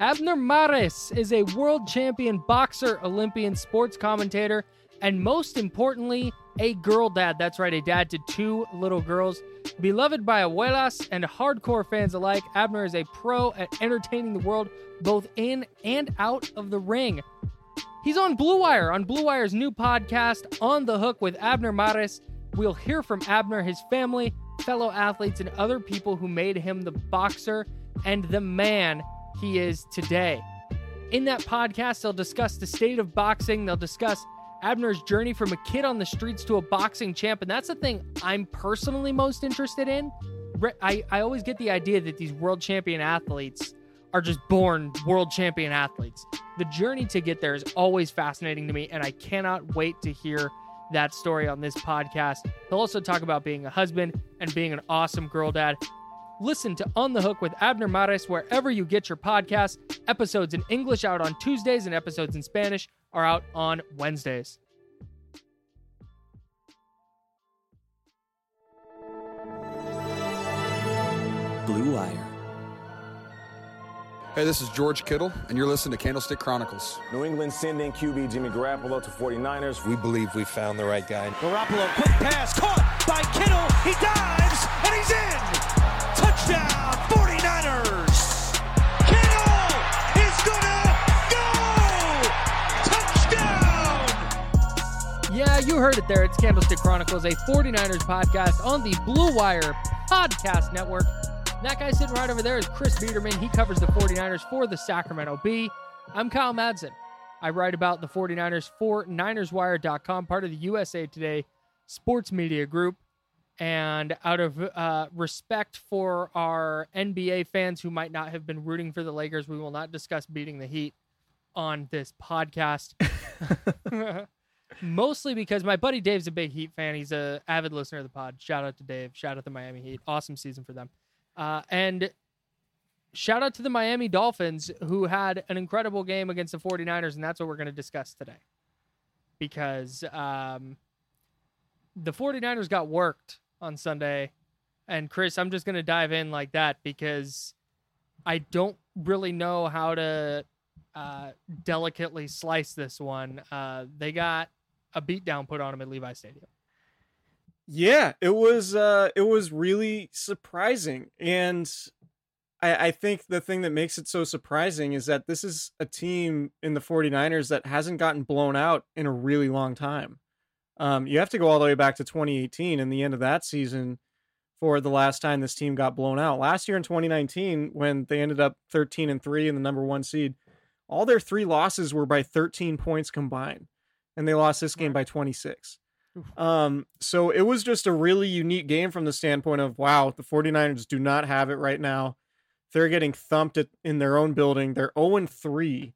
Abner Mares is a world champion boxer, Olympian sports commentator, and most importantly, a girl dad. That's right, a dad to two little girls. Beloved by abuelas and hardcore fans alike, Abner is a pro at entertaining the world both in and out of the ring. He's on Blue Wire, on Blue Wire's new podcast, On the Hook with Abner Mares. We'll hear from Abner, his family, fellow athletes, and other people who made him the boxer and the man he is today. In that podcast, they'll discuss the state of boxing. They'll discuss Abner's journey from a kid on the streets to a boxing champ. And that's the thing I'm personally most interested in. I, I always get the idea that these world champion athletes are just born world champion athletes. The journey to get there is always fascinating to me, and I cannot wait to hear that story on this podcast. He'll also talk about being a husband and being an awesome girl dad. Listen to On the Hook with Abner Mares wherever you get your podcasts. Episodes in English out on Tuesdays and episodes in Spanish are out on Wednesdays. Blue Wire. Hey, this is George Kittle, and you're listening to Candlestick Chronicles. New England sending QB Jimmy Garoppolo to 49ers. We believe we found the right guy. Garoppolo, quick pass, caught by Kittle. He dives, and he's in. Touchdown, 49ers. Kittle is gonna go. Touchdown. Yeah, you heard it there. It's Candlestick Chronicles, a 49ers podcast on the Blue Wire Podcast Network. That guy sitting right over there is Chris Biederman. He covers the 49ers for the Sacramento Bee. I'm Kyle Madsen. I write about the 49ers for NinersWire.com, part of the USA Today sports media group. And out of uh, respect for our NBA fans who might not have been rooting for the Lakers, we will not discuss beating the Heat on this podcast. Mostly because my buddy Dave's a big Heat fan. He's a avid listener of the pod. Shout out to Dave. Shout out to the Miami Heat. Awesome season for them. Uh, and shout out to the Miami Dolphins, who had an incredible game against the 49ers, and that's what we're going to discuss today. Because um, the 49ers got worked on Sunday. And Chris, I'm just going to dive in like that because I don't really know how to uh, delicately slice this one. Uh, they got a beatdown put on them at Levi Stadium. Yeah, it was uh it was really surprising. And I, I think the thing that makes it so surprising is that this is a team in the 49ers that hasn't gotten blown out in a really long time. Um, you have to go all the way back to 2018 and the end of that season for the last time this team got blown out. Last year in 2019, when they ended up 13 and 3 in the number one seed, all their three losses were by 13 points combined. And they lost this game by 26. Um, so it was just a really unique game from the standpoint of wow, the 49ers do not have it right now. They're getting thumped at, in their own building. They're 0 3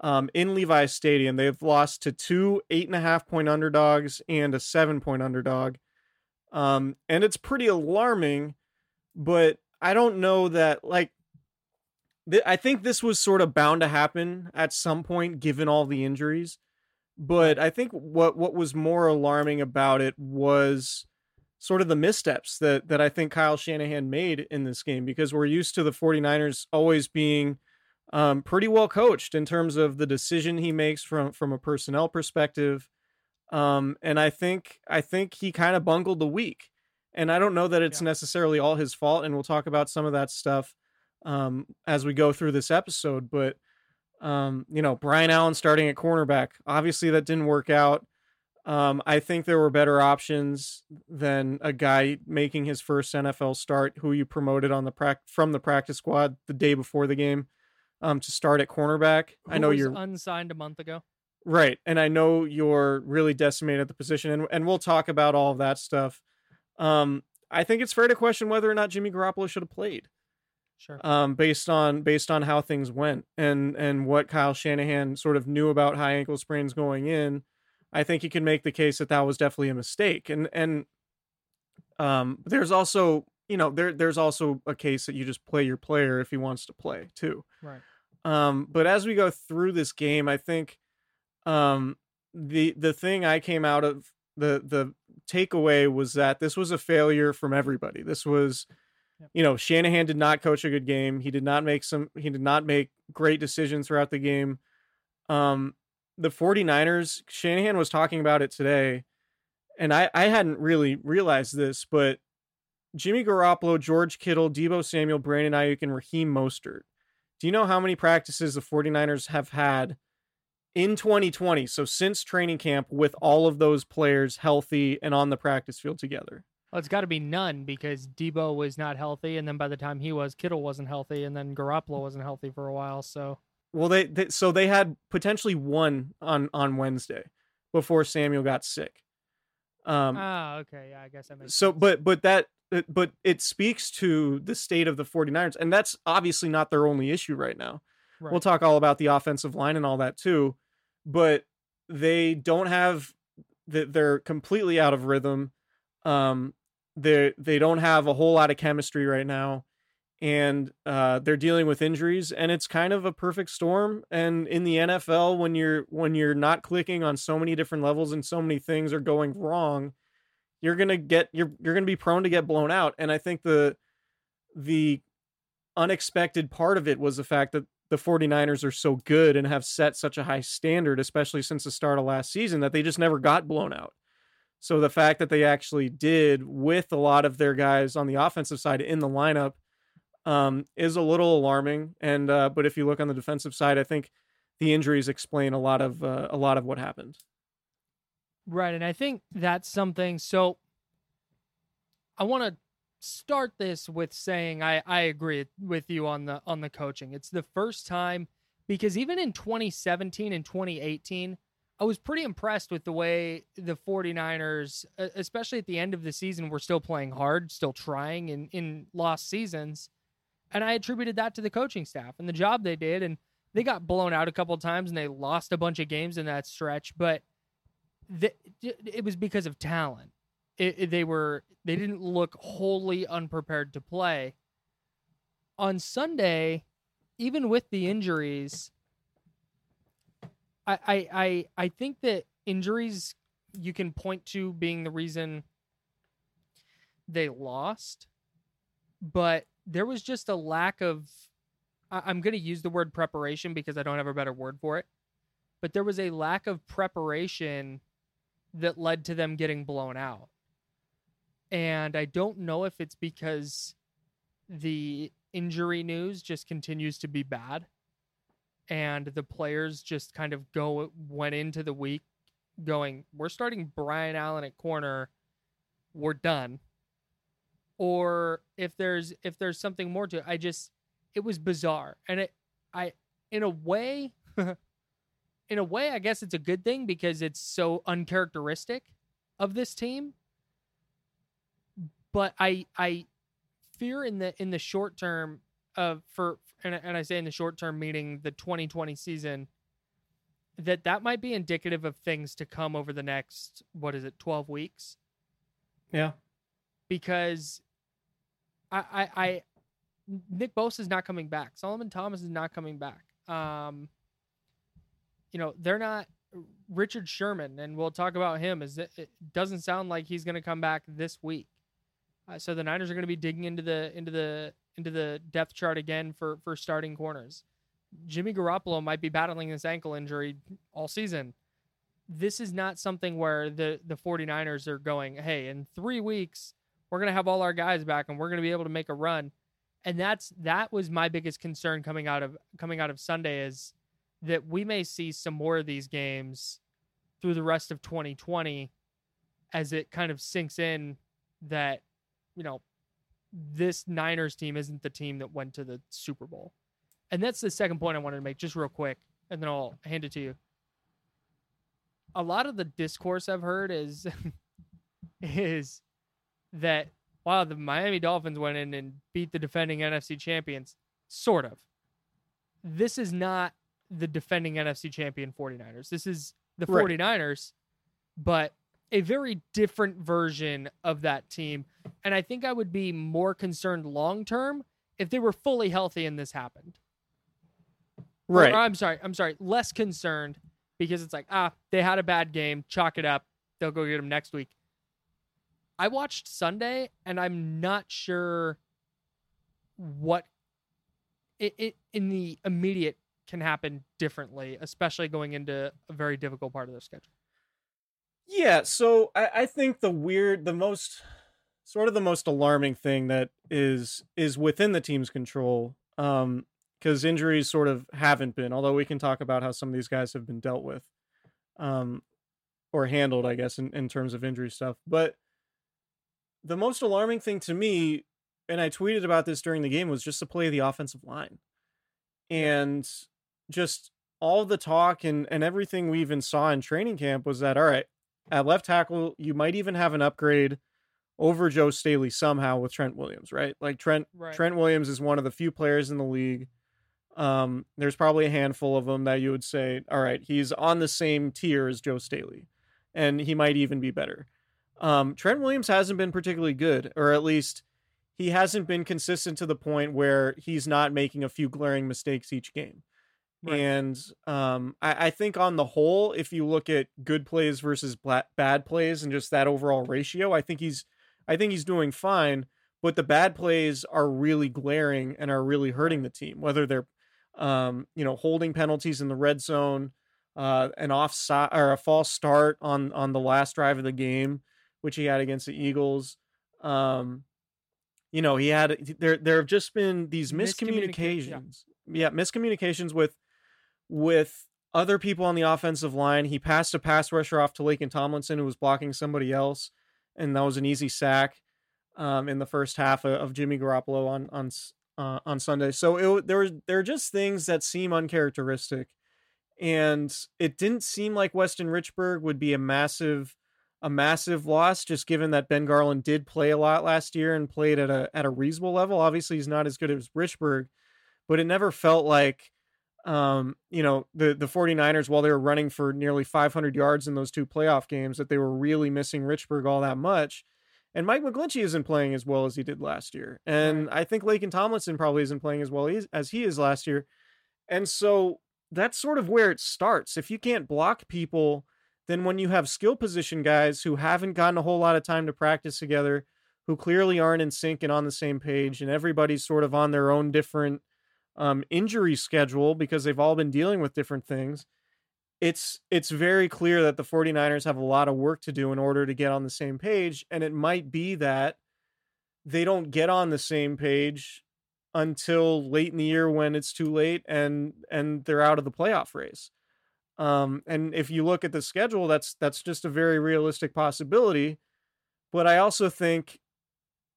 um, in Levi's Stadium. They've lost to two eight and a half point underdogs and a seven point underdog. Um, and it's pretty alarming, but I don't know that like th- I think this was sort of bound to happen at some point given all the injuries. But I think what what was more alarming about it was sort of the missteps that that I think Kyle Shanahan made in this game because we're used to the 49ers always being um, pretty well coached in terms of the decision he makes from from a personnel perspective. Um, and I think I think he kind of bungled the week. And I don't know that it's yeah. necessarily all his fault. And we'll talk about some of that stuff um, as we go through this episode. But um, you know, Brian Allen starting at cornerback. Obviously, that didn't work out. Um, I think there were better options than a guy making his first NFL start, who you promoted on the pra- from the practice squad the day before the game, um, to start at cornerback. Who I know you're unsigned a month ago, right? And I know you're really decimated at the position, and and we'll talk about all of that stuff. Um, I think it's fair to question whether or not Jimmy Garoppolo should have played. Sure. Um, based on based on how things went and and what Kyle Shanahan sort of knew about high ankle sprains going in, I think you can make the case that that was definitely a mistake. And and um, there's also you know there there's also a case that you just play your player if he wants to play too. Right. Um, but as we go through this game, I think um, the the thing I came out of the the takeaway was that this was a failure from everybody. This was you know, Shanahan did not coach a good game. He did not make some he did not make great decisions throughout the game. Um the 49ers, Shanahan was talking about it today, and I, I hadn't really realized this, but Jimmy Garoppolo, George Kittle, Deebo Samuel, Brandon Aiyuk, and Raheem Mostert. Do you know how many practices the 49ers have had in 2020? So since training camp with all of those players healthy and on the practice field together? Well, it's got to be none because Deebo was not healthy, and then by the time he was, Kittle wasn't healthy, and then Garoppolo wasn't healthy for a while. So, well, they, they so they had potentially one on on Wednesday before Samuel got sick. Um, ah, okay, yeah, I guess that makes so. Sense. But but that but it speaks to the state of the 49ers, and that's obviously not their only issue right now. Right. We'll talk all about the offensive line and all that too, but they don't have that they're completely out of rhythm. Um, they they don't have a whole lot of chemistry right now, and uh, they're dealing with injuries, and it's kind of a perfect storm. And in the NFL, when you're when you're not clicking on so many different levels and so many things are going wrong, you're gonna get you're you're gonna be prone to get blown out. And I think the the unexpected part of it was the fact that the 49ers are so good and have set such a high standard, especially since the start of last season, that they just never got blown out. So the fact that they actually did with a lot of their guys on the offensive side in the lineup um, is a little alarming. And uh, but if you look on the defensive side, I think the injuries explain a lot of uh, a lot of what happened. Right, and I think that's something. So I want to start this with saying I I agree with you on the on the coaching. It's the first time because even in 2017 and 2018 I was pretty impressed with the way the 49ers, especially at the end of the season, were still playing hard, still trying in, in lost seasons. And I attributed that to the coaching staff and the job they did. And they got blown out a couple times and they lost a bunch of games in that stretch, but the, it was because of talent. It, it, they were they didn't look wholly unprepared to play. On Sunday, even with the injuries, I, I I think that injuries you can point to being the reason they lost, but there was just a lack of. I'm going to use the word preparation because I don't have a better word for it, but there was a lack of preparation that led to them getting blown out. And I don't know if it's because the injury news just continues to be bad and the players just kind of go went into the week going, "We're starting Brian Allen at corner. We're done." Or if there's if there's something more to it, I just it was bizarre. And it I in a way in a way I guess it's a good thing because it's so uncharacteristic of this team. But I I fear in the in the short term of for and, and I say in the short term meaning the 2020 season that that might be indicative of things to come over the next what is it 12 weeks Yeah. because I I, I Nick Bosa is not coming back. Solomon Thomas is not coming back. Um, you know they're not Richard Sherman, and we'll talk about him. Is it, it doesn't sound like he's going to come back this week. Uh, so the Niners are going to be digging into the into the into the depth chart again for for starting corners. Jimmy Garoppolo might be battling this ankle injury all season. This is not something where the the 49ers are going, "Hey, in 3 weeks we're going to have all our guys back and we're going to be able to make a run." And that's that was my biggest concern coming out of coming out of Sunday is that we may see some more of these games through the rest of 2020 as it kind of sinks in that you know this Niners team isn't the team that went to the Super Bowl. And that's the second point I wanted to make just real quick and then I'll hand it to you. A lot of the discourse I've heard is is that wow, the Miami Dolphins went in and beat the defending NFC champions. Sort of. This is not the defending NFC champion 49ers. This is the Right. 49ers, but a very different version of that team. And I think I would be more concerned long term if they were fully healthy and this happened. Right. or I'm sorry. I'm sorry. Less concerned because it's like, ah, they had a bad game. Chalk it up. They'll go get them next week. I watched Sunday and I'm not sure what it, it in the immediate can happen differently, especially going into a very difficult part of their schedule. Yeah, so I, I think the weird, the most sort of the most alarming thing that is is within the team's control, um, because injuries sort of haven't been. Although we can talk about how some of these guys have been dealt with, um, or handled, I guess, in, in terms of injury stuff. But the most alarming thing to me, and I tweeted about this during the game, was just the play of the offensive line, and just all the talk and and everything we even saw in training camp was that all right at left tackle, you might even have an upgrade over Joe Staley somehow with Trent Williams, right? Like Trent Right. Trent Williams is one of the few players in the league. Um, there's probably a handful of them that you would say, all right, he's on the same tier as Joe Staley, and he might even be better. Um, Trent Williams hasn't been particularly good, or at least he hasn't been consistent to the point where he's not making a few glaring mistakes each game. Right. And um, I, I think on the whole, if you look at good plays versus bla- bad plays and just that overall ratio, I think he's, I think he's doing fine. But the bad plays are really glaring and are really hurting the team. Whether they're, um, you know, holding penalties in the red zone, uh, an offside or a false start on on the last drive of the game, which he had against the Eagles. Um, you know, he had there. There have just been these Miscommunica- yeah. miscommunications. Yeah, miscommunications with with other people on the offensive line. He passed a pass rusher off to Laken Tomlinson, who was blocking somebody else, and that was an easy sack um, in the first half of, of Jimmy Garoppolo on on uh, on Sunday. So it, there was there are just things that seem uncharacteristic, and it didn't seem like Weston Richburg would be a massive a massive loss, just given that Ben Garland did play a lot last year and played at a at a reasonable level. Obviously, he's not as good as Richburg, but it never felt like um, you know, the the 49ers while they were running for nearly 500 yards in those two playoff games that they were really missing Richburg all that much. And Mike McGlinchey isn't playing as well as he did last year. And I think Laken Tomlinson probably isn't playing as well as, as he is last year. And so that's sort of where it starts. If you can't block people, then when you have skill position guys who haven't gotten a whole lot of time to practice together, who clearly aren't in sync and on the same page, and everybody's sort of on their own different um, injury schedule because they've all been dealing with different things. It's it's very clear that the 49ers have a lot of work to do in order to get on the same page. And it might be that they don't get on the same page until late in the year when it's too late and and they're out of the playoff race. Um, and if you look at the schedule, that's that's just a very realistic possibility. But I also think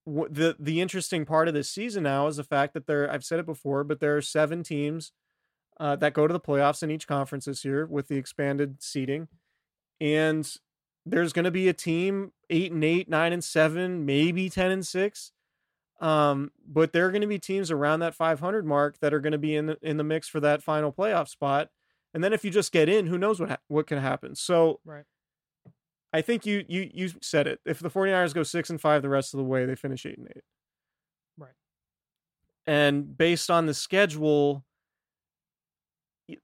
w- the the interesting part of this season now is the fact that there I've said it before, but there are seven teams uh, that go to the playoffs in each conference this year with the expanded seating, and there's going to be a team eight and eight, nine and seven, maybe ten and six. Um, but there are going to be teams around that 500 mark that are going to be in the in the mix for that final playoff spot. And then if you just get in, who knows what ha- what can happen. So Right. I think you you you said it. If the 49ers go 6 and 5 the rest of the way, they finish 8 and 8. Right. And based on the schedule,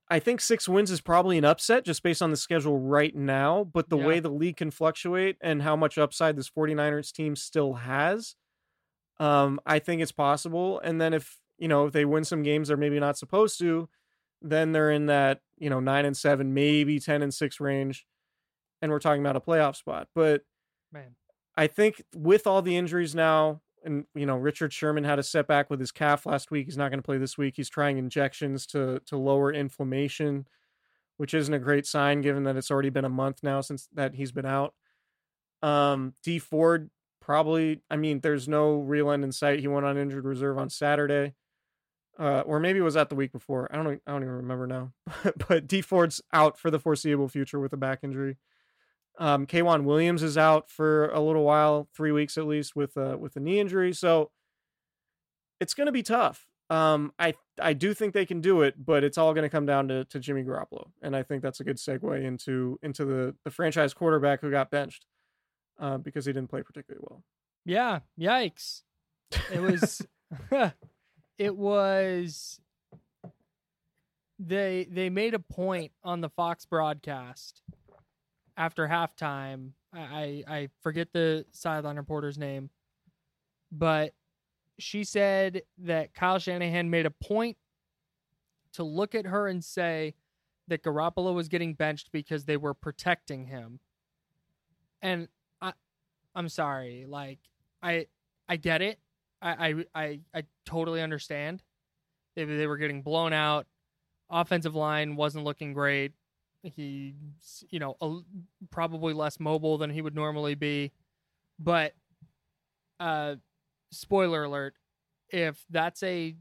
I think 6 wins is probably an upset just based on the schedule right now, but the Yeah. way the league can fluctuate and how much upside this 49ers team still has, um I think it's possible. And then if, you know, if they win some games they're maybe not supposed to, then they're in that, you know, 9 and 7, maybe 10 and 6 range and we're talking about a playoff spot. But Man. I think with all the injuries now, and you know, Richard Sherman had a setback with his calf last week. He's not going to play this week. He's trying injections to to lower inflammation, which isn't a great sign given that it's already been a month now since that he's been out. Um, Dee Ford probably. I mean, there's no real end in sight. He went on injured reserve on Saturday. Uh, or maybe it was that the week before. I don't. I don't even remember now. but Dee Ford's out for the foreseeable future with a back injury. Um, K'Waun Williams is out for a little while, three weeks at least, with a with a knee injury. So it's going to be tough. Um, I I do think they can do it, but it's all going to come down to to Jimmy Garoppolo, and I think that's a good segue into into the the franchise quarterback who got benched uh, because he didn't play particularly well. Yeah, yikes. It was it was they they made a point on the Fox broadcast after halftime. I I, forget the sideline reporter's name, but she said that Kyle Shanahan made a point to look at her and say that Garoppolo was getting benched because they were protecting him. And I I'm sorry, like I I get it. I I I, totally understand. They they were getting blown out. Offensive line wasn't looking great. He, you know, a, probably less mobile than he would normally be. But, uh, spoiler alert: if that's a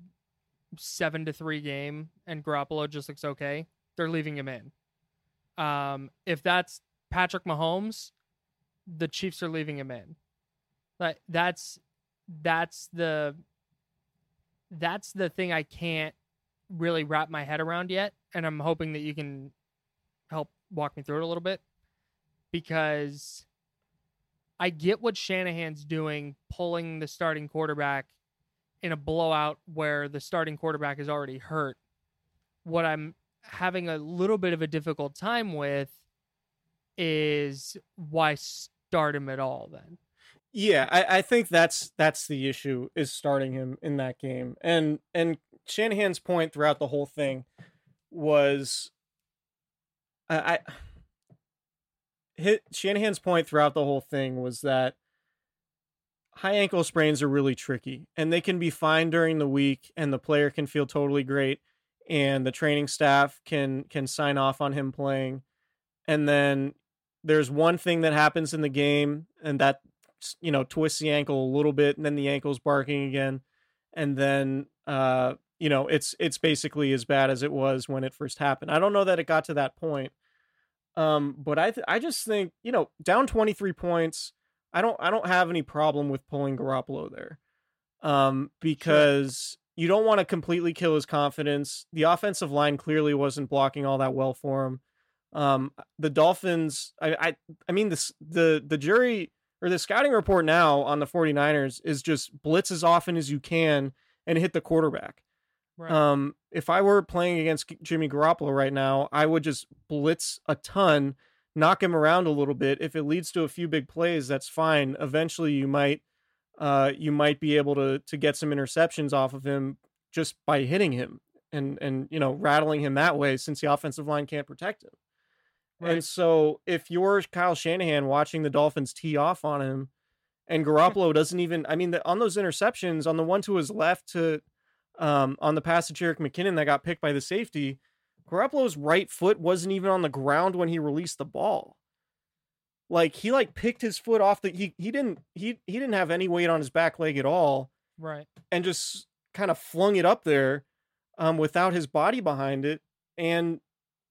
seven to three game and Garoppolo just looks okay, they're leaving him in. Um, if that's Patrick Mahomes, the Chiefs are leaving him in. Like that's that's the that's the thing I can't really wrap my head around yet, and I'm hoping that you can help walk me through it a little bit because I get what Shanahan's doing, pulling the starting quarterback in a blowout where the starting quarterback is already hurt. What I'm having a little bit of a difficult time with is why start him at all then. Yeah, I, I think that's that's the issue is starting him in that game. And and Shanahan's point throughout the whole thing was I, I hit Shanahan's point throughout the whole thing was that high ankle sprains are really tricky and they can be fine during the week and the player can feel totally great and the training staff can can sign off on him playing and then there's one thing that happens in the game and that you know twists the ankle a little bit and then the ankle's barking again and then uh you know it's it's basically as bad as it was when it first happened. I don't know that it got to that point um but i th- i just think you know down 23 points i don't i don't have any problem with pulling garoppolo there um because you don't want to completely kill his confidence. The offensive line clearly wasn't blocking all that well for him um the dolphins i i, I mean this the the jury or the scouting report now on the 49ers is just blitz as often as you can and hit the quarterback. Right. Um, if I were playing against Jimmy Garoppolo right now, I would just blitz a ton, knock him around a little bit. If it leads to a few big plays, that's fine. Eventually, you might, uh, you might be able to to get some interceptions off of him just by hitting him and and you know rattling him that way, since the offensive line can't protect him. And so if you're Kyle Shanahan watching the Dolphins tee off on him and Garoppolo doesn't even I mean the, on those interceptions on the one to his left to um on the pass to Jerick McKinnon that got picked by the safety, Garoppolo's right foot wasn't even on the ground when he released the ball. Like he like picked his foot off the he he didn't he he didn't have any weight on his back leg at all Right. and just kind of flung it up there um, without his body behind it. And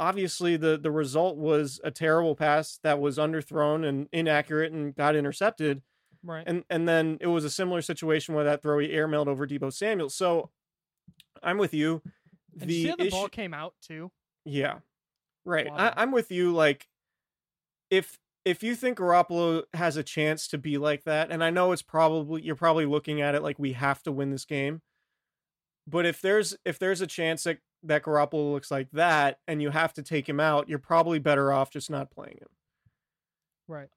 obviously the the result was a terrible pass that was underthrown and inaccurate and got intercepted. Right. And and then it was a similar situation where that throw he airmailed over Deebo Samuel. So I'm with you. And the, see how the issue- ball came out too. yeah. Right. Wow. I, I'm with you. Like, if if you think Garoppolo has a chance to be like that, and I know it's probably you're probably looking at it like we have to win this game, but if there's if there's a chance that that Garoppolo looks like that, and you have to take him out, you're probably better off just not playing him. Right.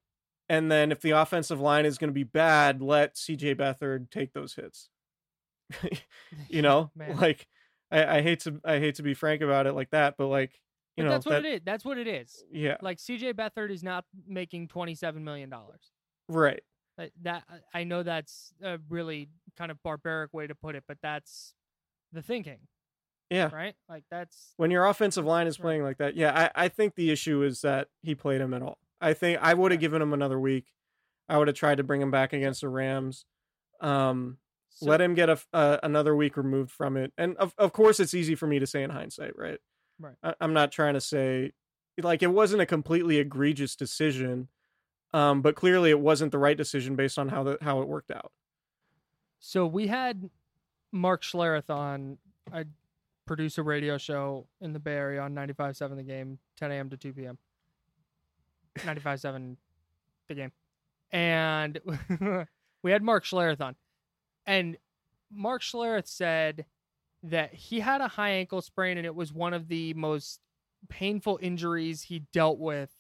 And then if the offensive line is going to be bad, let CJ Beathard take those hits. you know, like I, I hate to I hate to be frank about it like that, but like you But know that's what that, it is. That's what it is. yeah Like CJ Beathard is not making twenty seven million dollars. right Like, That I know that's a really kind of barbaric way to put it, but that's the thinking, yeah right? Like that's when your offensive line is Right. playing like that yeah I, I think the issue is that he played him at all i think i would have Right. given him another week i would have tried to bring him back against the rams um so, let him get a, uh, another week removed from it and of, of course it's easy for me to say in hindsight right Right. I, i'm not trying to say like it wasn't a completely egregious decision um but clearly it wasn't the right decision based on how the how it worked out So we had Mark Schlereth on. I produce a radio show in the Bay Area on 95.7 The Game, 10 a.m. to 2 p.m. 95.7 The Game. And we had Mark Schlereth on. And Mark Schlereth said that he had a high ankle sprain and it was one of the most painful injuries he dealt with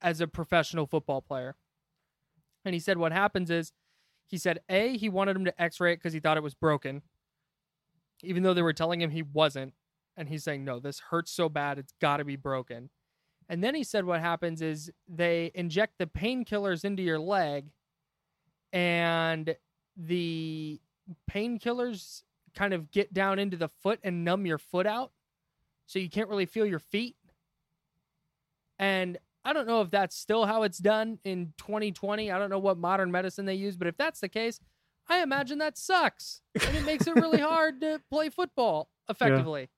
as a professional football player. And he said what happens is he said A, he wanted him to x-ray it because he thought it was broken. Even though they were telling him he wasn't. And he's saying, no, this hurts so bad, it's gotta be broken. And then he said what happens is they inject the painkillers into your leg, and the painkillers kind of get down into the foot and numb your foot out. So you can't really feel your feet. And I don't know if that's still how it's done in 2020. I don't know what modern medicine they use, but if that's the case, I imagine that sucks. And it makes it really hard to play football effectively.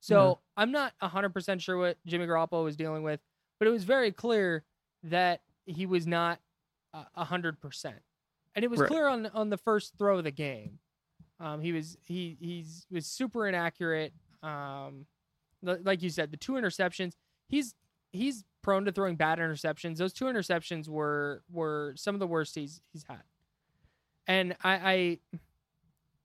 So I'm not 100% sure what Jimmy Garoppolo was dealing with, but it was very clear that he was not uh, 100%. And it was Right. clear on on the first throw of the game. Um, he was he he's was super inaccurate. Um, li- like you said, the two interceptions. He's he's prone to throwing bad interceptions. Those two interceptions were were some of the worst he's he's had. And I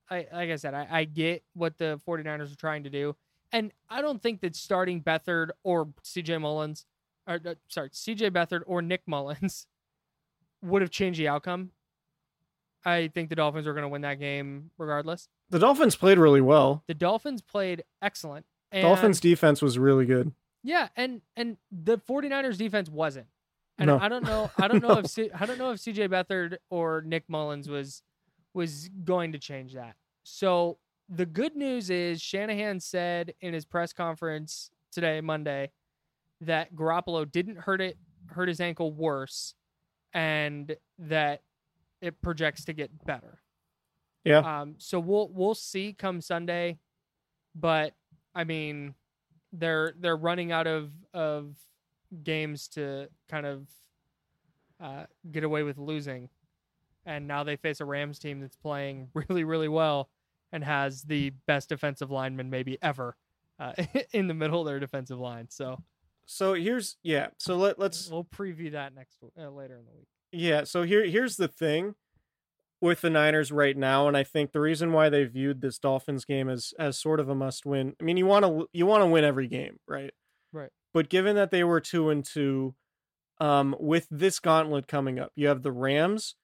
I, I like I said, I, I get what the 49ers are trying to do. And I don't think that starting Beathard or CJ Mullins or uh, sorry, CJ Beathard or Nick Mullens would have changed the outcome. I think the Dolphins are going to win that game regardless. the dolphins played really well The Dolphins played excellent. And dolphins defense was really good Yeah, and and the 49ers defense wasn't. And No. I don't know I don't know No. if C, I don't know if CJ Beathard or Nick Mullens was was going to change that. So the good news is Shanahan said in his press conference today, Monday, that Garoppolo didn't hurt it hurt his ankle worse and that it projects to get better. Yeah. Um so we'll we'll see come Sunday, but I mean they're they're running out of of games to kind of uh, get away with losing, and now they face a Rams team that's playing really really well and has the best defensive lineman maybe ever uh, in the middle of their defensive line. So so here's yeah so let, let's we'll preview that next uh, later in the week. Yeah, so here here's the thing with the Niners right now, and I think the reason why they viewed this Dolphins game as as sort of a must win. I mean, you want to you want to win every game, right? Right. But given that they were two and two, um, with this gauntlet coming up, you have the Rams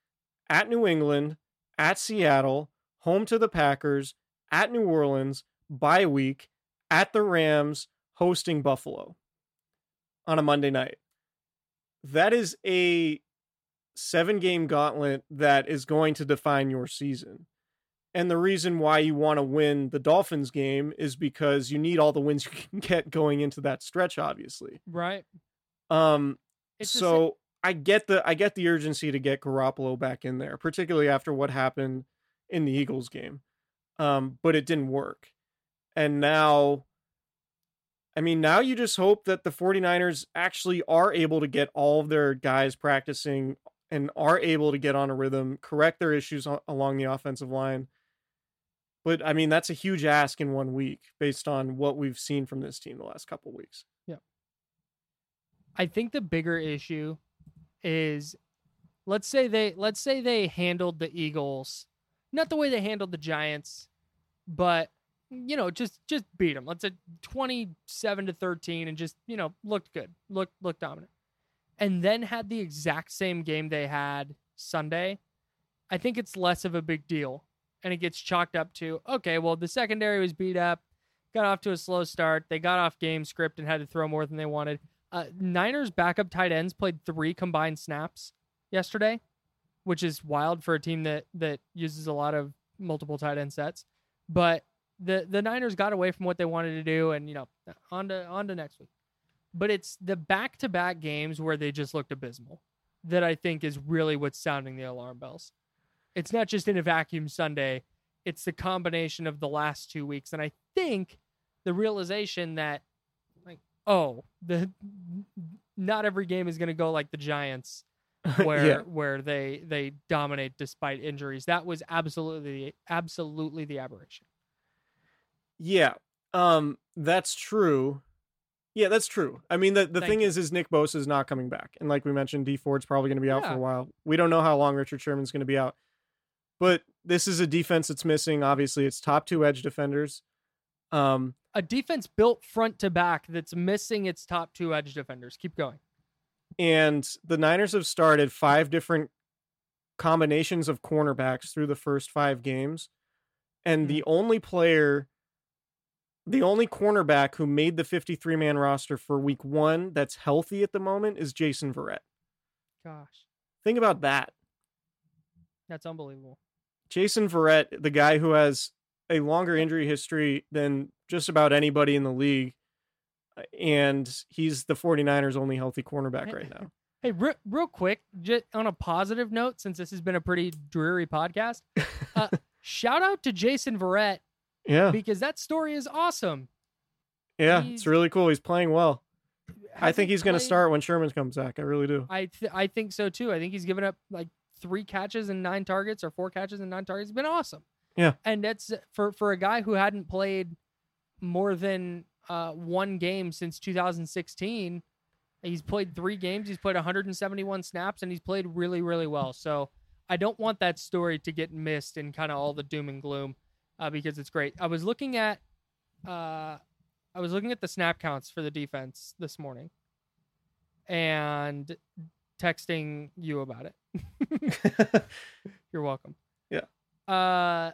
at New England, at Seattle, home to the Packers, at New Orleans, bye week, at the Rams, hosting Buffalo on a Monday night. That is a seven game gauntlet that is going to define your season. And the reason why you want to win the Dolphins game is because you need all the wins you can get going into that stretch, obviously. Right. Um, It's so I get the I get the urgency to get Garoppolo back in there, particularly after what happened in the Eagles game. Um, but it didn't work. And now I mean, now you just hope that the 49ers actually are able to get all of their guys practicing and are able to get on a rhythm, correct their issues along the offensive line. But I mean, that's a huge ask in one week based on what we've seen from this team the last couple weeks. Yeah. I think the bigger issue is let's say they let's say they handled the Eagles not the way they handled the Giants, but you know, just just beat them. Let's say 27 to 13 and just, you know, looked good. Looked looked dominant. And then had the exact same game they had Sunday. I think it's less of a big deal. And it gets chalked up to, okay, well, the secondary was beat up, got off to a slow start. They got off game script and had to throw more than they wanted. Uh, Niners backup tight ends played three combined snaps yesterday, which is wild for a team that that uses a lot of multiple tight end sets. But the the Niners got away from what they wanted to do, and you know, on to on to next week. But it's the back to back games where they just looked abysmal that I think is really what's sounding the alarm bells. It's not just in a vacuum Sunday; it's the combination of the last two weeks, and I think the realization that, like, oh, the not every game is going to go like the Giants where yeah. where they they dominate despite injuries. That was absolutely absolutely the aberration. Yeah, um, that's true. Yeah, that's true. I mean, the, the thing you. is, is Nick Bosa is not coming back, and like we mentioned, Dee Ford's probably going to be out yeah. for a while. We don't know how long Richard Sherman's going to be out, but this is a defense that's missing. Obviously, it's top two edge defenders. Um, a defense built front to back that's missing its top two edge defenders. Keep going. And the Niners have started five different combinations of cornerbacks through the first five games, and mm-hmm. the only player the only cornerback who made the 53 man roster for week one that's healthy at the moment is Jason Verrett. Gosh. Think about that. That's unbelievable. Jason Verrett, the guy who has a longer injury history than just about anybody in the league, uh, and he's the 49ers' only healthy cornerback right now. Hey, re- real quick, just on a positive note, since this has been a pretty dreary podcast, uh, shout out to Jason Verrett yeah. Because that story is awesome. Yeah, he's, it's really cool. He's playing well. I think he's going to start when Sherman comes back. I really do. I th- I think so too. I think he's given up like three catches and nine targets or four catches and nine targets. It's been awesome. Yeah. And that's for for a guy who hadn't played more than uh, one game since 2016. He's played three games. He's played 171 snaps, and he's played really, really well. So I don't want that story to get missed in kind of all the doom and gloom uh, because it's great. I was looking at uh, I was looking at the snap counts for the defense this morning and texting you about it. You're welcome. Yeah. Uh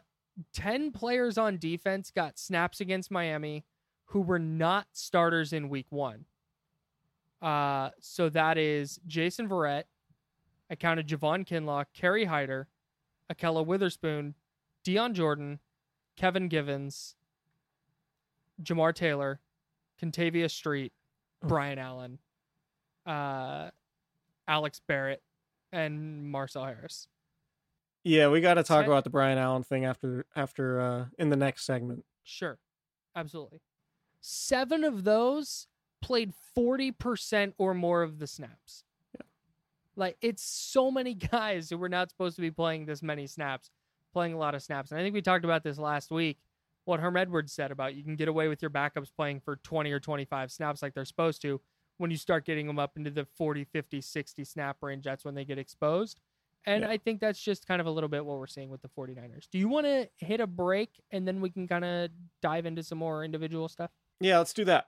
10 players on defense got snaps against Miami who were not starters in week 1. Uh so that is Jason Verrett, I counted Javon Kinlaw, Kerry Hyder, Ahkello Witherspoon, Dion Jordan, Kevin Givens, Jamar Taylor, Kentavius Street, Brian Allen, uh, Alex Barrett, and Marcel Harris. Yeah, we got to talk about the Brian Allen thing after after uh in the next segment. Sure. Absolutely. 7 of those played 40% or more of the snaps. Yeah. Like it's so many guys who were not supposed to be playing this many snaps playing a lot of snaps. And I think we talked about this last week. What Herm Edwards said about you can get away with your backups playing for 20 or 25 snaps like they're supposed to. When you start getting them up into the 40, 50, 60 snap range, that's when they get exposed. And yeah. I think that's just kind of a little bit what we're seeing with the 49ers. Do you want to hit a break and then we can kind of dive into some more individual stuff? Yeah, let's do that.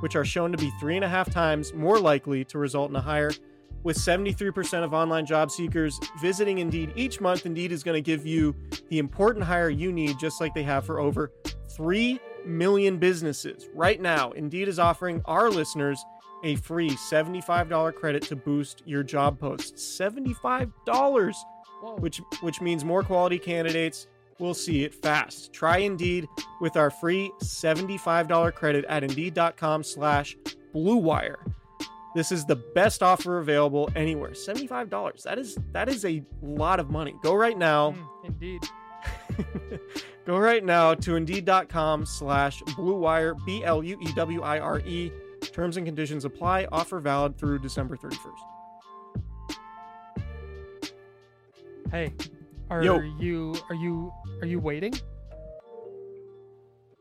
which are shown to be three and a half times more likely to result in a hire. With 73% of online job seekers visiting Indeed each month, Indeed is going to give you the important hire you need, just like they have for over 3 million businesses. Right now, Indeed is offering our listeners a free $75 credit to boost your job posts. $75, which which means more quality candidates will see it fast. Try Indeed with our free $75 credit at Indeed.com slash BlueWire. This is the best offer available anywhere. $75. That is that is a lot of money. Go right now. Mm, indeed. Go right now to Indeed.com slash BlueWire, B-L-U-E-W-I-R-E. Terms and conditions apply. Offer valid through December 31st. Hey, are Yo. you are you are you waiting?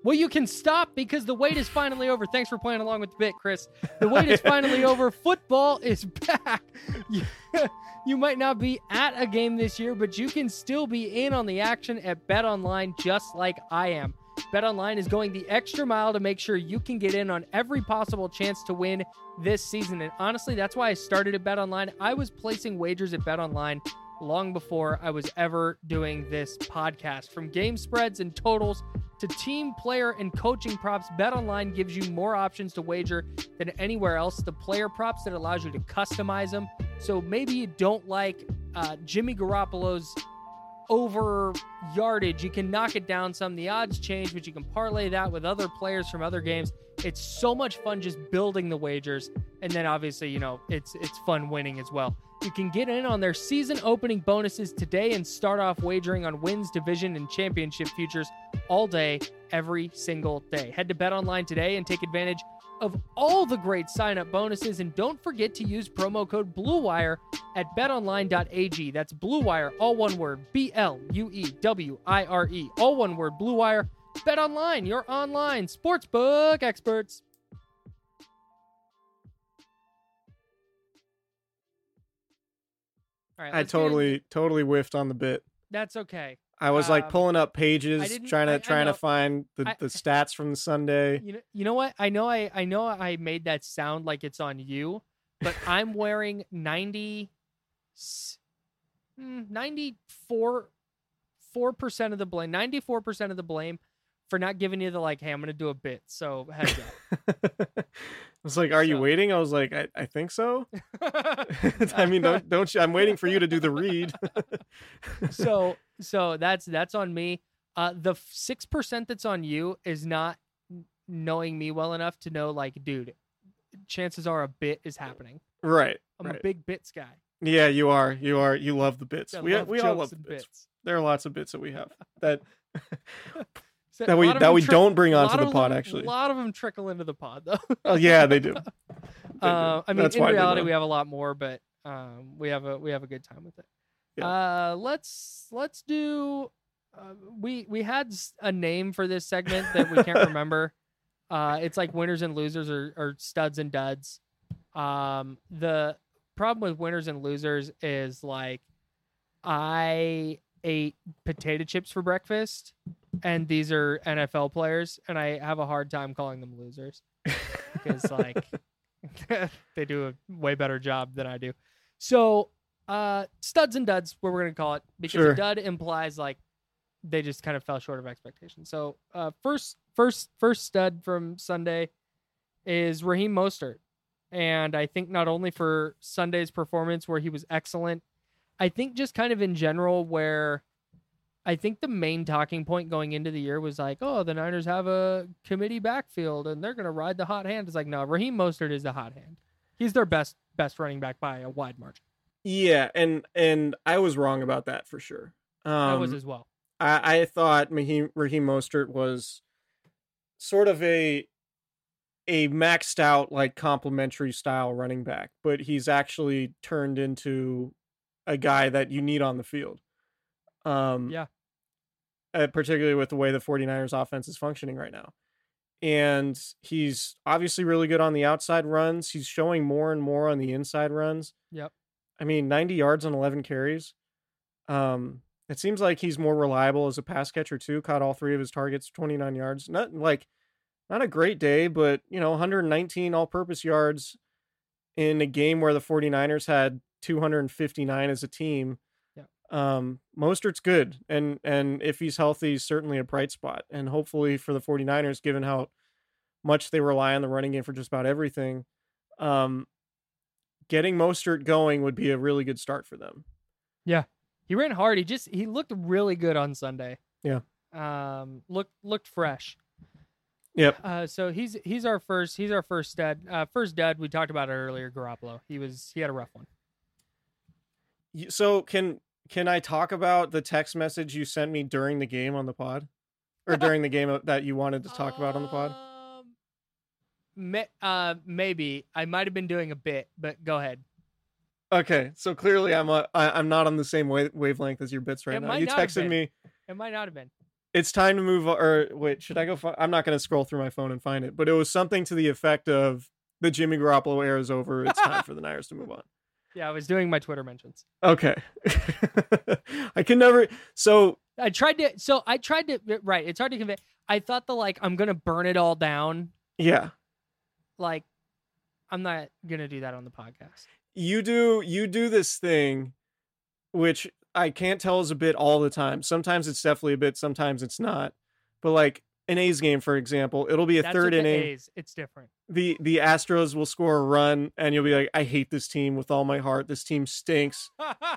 Well, you can stop because the wait is finally over. Thanks for playing along with the bit, Chris. The wait is finally over. Football is back. You, you might not be at a game this year, but you can still be in on the action at Bet Online just like I am. Bet Online is going the extra mile to make sure you can get in on every possible chance to win this season. And honestly, that's why I started at Bet Online. I was placing wagers at Bet Online long before I was ever doing this podcast. From game spreads and totals to team, player, and coaching props, BetOnline gives you more options to wager than anywhere else. The player props that allows you to customize them. So maybe you don't like uh, Jimmy Garoppolo's over yardage. You can knock it down some. The odds change, but you can parlay that with other players from other games. It's so much fun just building the wagers, and then obviously, you know, it's it's fun winning as well. You can get in on their season opening bonuses today and start off wagering on wins, division, and championship futures all day, every single day. Head to Bet Online today and take advantage of all the great sign up bonuses. And don't forget to use promo code BLUEWIRE at betonline.ag. That's BLUEWIRE, all one word, B L U E W I R E, all one word, BLUEWIRE. Bet Online, your online sportsbook experts. All right, I totally totally whiffed on the bit. That's okay. I was like Um, pulling up pages, trying to I trying know. to find the, I- the stats from the Sunday. You know, you know what? I know I I know I made that sound like it's on you, but I'm wearing 90 s- mm, 94 4% of the blame, 94% of the blame for not giving you the like, hey, I'm going to do a bit. So, heads I was like, "Are you waiting?" I was like, "I, I think so." I mean, don't don't you? I'm waiting for you to do the read. so so that's that's on me. Uh the six percent that's on you is not knowing me well enough to know like, dude, chances are a bit is happening. right. I'm right. a big bits guy. Yeah, you are. You are. You love the bits. I we we all love the and bits. There are lots of bits that we have that So that we that we trick- don't bring onto the pod. them- Actually, a lot of them trickle into the pod though. oh yeah, they do. They do. uh, I mean, That's in reality, we have a lot more, but um, we have a we have a good time with it. Yeah. Uh, let's let's do. Uh, we we had a name for this segment that we can't remember. Uh, it's like winners and losers or, or studs and duds. Um, the problem with winners and losers is like I ate potato chips for breakfast, and these are NFL players, and I have a hard time calling them losers because like they do a way better job than I do. So, uh, studs and duds, what we're gonna call it, because Sure. a dud implies like they just kind of fell short of expectations. So, uh, first, first, first stud from Sunday is Raheem Mostert, and I think not only for Sunday's performance where he was excellent, I think just kind of in general where. I think the main talking point going into the year was like, oh, the Niners have a committee backfield and they're going to ride the hot hand. It's like, no, Raheem Mostert is the hot hand. He's their best best running back by a wide margin. Yeah, and and I was wrong about that for sure. Um, I was as well. I, I thought Raheem, Raheem Mostert was sort of a a maxed out like complementary style running back, but he's actually turned into a guy that you need on the field. Um, Yeah. uh, particularly with the way the 49ers offense is functioning right now. And he's obviously really good on the outside runs. He's showing more and more on the inside runs. Yep. I mean, 90 yards on 11 carries. Um, it seems like he's more reliable as a pass catcher too. Caught all three of his targets, 29 yards. Not like not a great day, but you know, 119 all-purpose yards in a game where the 49ers had 259 as a team. Yeah. Um, Mostert's good, and and if he's healthy, he's certainly a bright spot. And hopefully for the 49ers, given how much they rely on the running game for just about everything, um, getting Mostert going would be a really good start for them. Yeah, he ran hard. He just he looked really good on Sunday. Yeah. Um, looked looked fresh. Yep. Uh, so he's he's our first he's our first stud. Uh, first dud. We talked about it earlier. Garoppolo. He was he had a rough one. So can can I talk about the text message you sent me during the game on the pod, or during the game that you wanted to talk about on the pod? Um, may, uh, maybe I might have been doing a bit, but go ahead. Okay, so clearly I'm a, I, I'm not on the same wa- wavelength as your bits right It now. You texted me. It might not have been. It's time to move. Or wait, should I go? I'm not going to scroll through my phone and find it, but it was something to the effect of the Jimmy Garoppolo era is over. It's time for the Niners to move on. Yeah, I was doing my Twitter mentions. Okay, I can never. So I tried to. So I tried to. Right, it's hard to convey. I thought the like I'm gonna burn it all down. yeah, Like, I'm not gonna do that on the podcast. you do you do this thing which i can't tell is a bit all the time sometimes it's definitely a bit sometimes it's not but like an a's game for example it'll be a That's third inning A's. It's different. the the astros will score a run and you'll be like i hate this team with all my heart this team stinks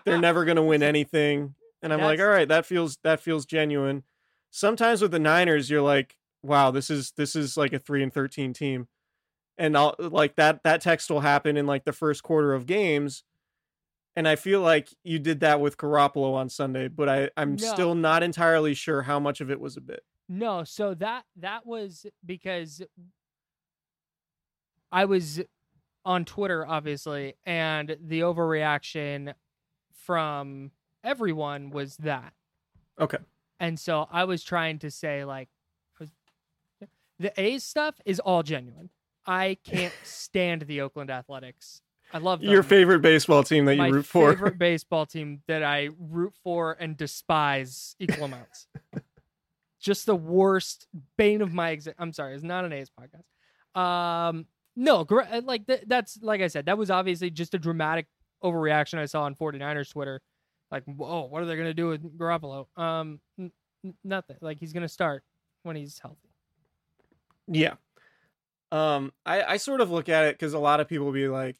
they're never going to win anything and i'm like all right that feels that feels genuine sometimes with the niners you're like wow this is this is like a 3 and 13 team and I'll like that that text will happen in like the first quarter of games and I feel like you did that with Garoppolo on Sunday, but I I'm No. still not entirely sure how much of it was a bit. No, so that that was because I was on Twitter, obviously, and the overreaction from everyone was that. Okay. And so I was trying to say like the A's stuff is all genuine. I can't stand the Oakland Athletics. I love them. Your favorite baseball team that you my root for. favorite baseball team that I root for and despise equal amounts. Just the worst bane of my exist. I'm sorry, it's not an A's podcast. Um, no, uh, like th- that's like I said, that was obviously just a dramatic overreaction I saw on 49ers Twitter. Like, whoa, what are they gonna do with Garoppolo? Um, n- nothing. Like he's gonna start when he's healthy. Yeah. Um, I, I sort of look at it because a lot of people will be like,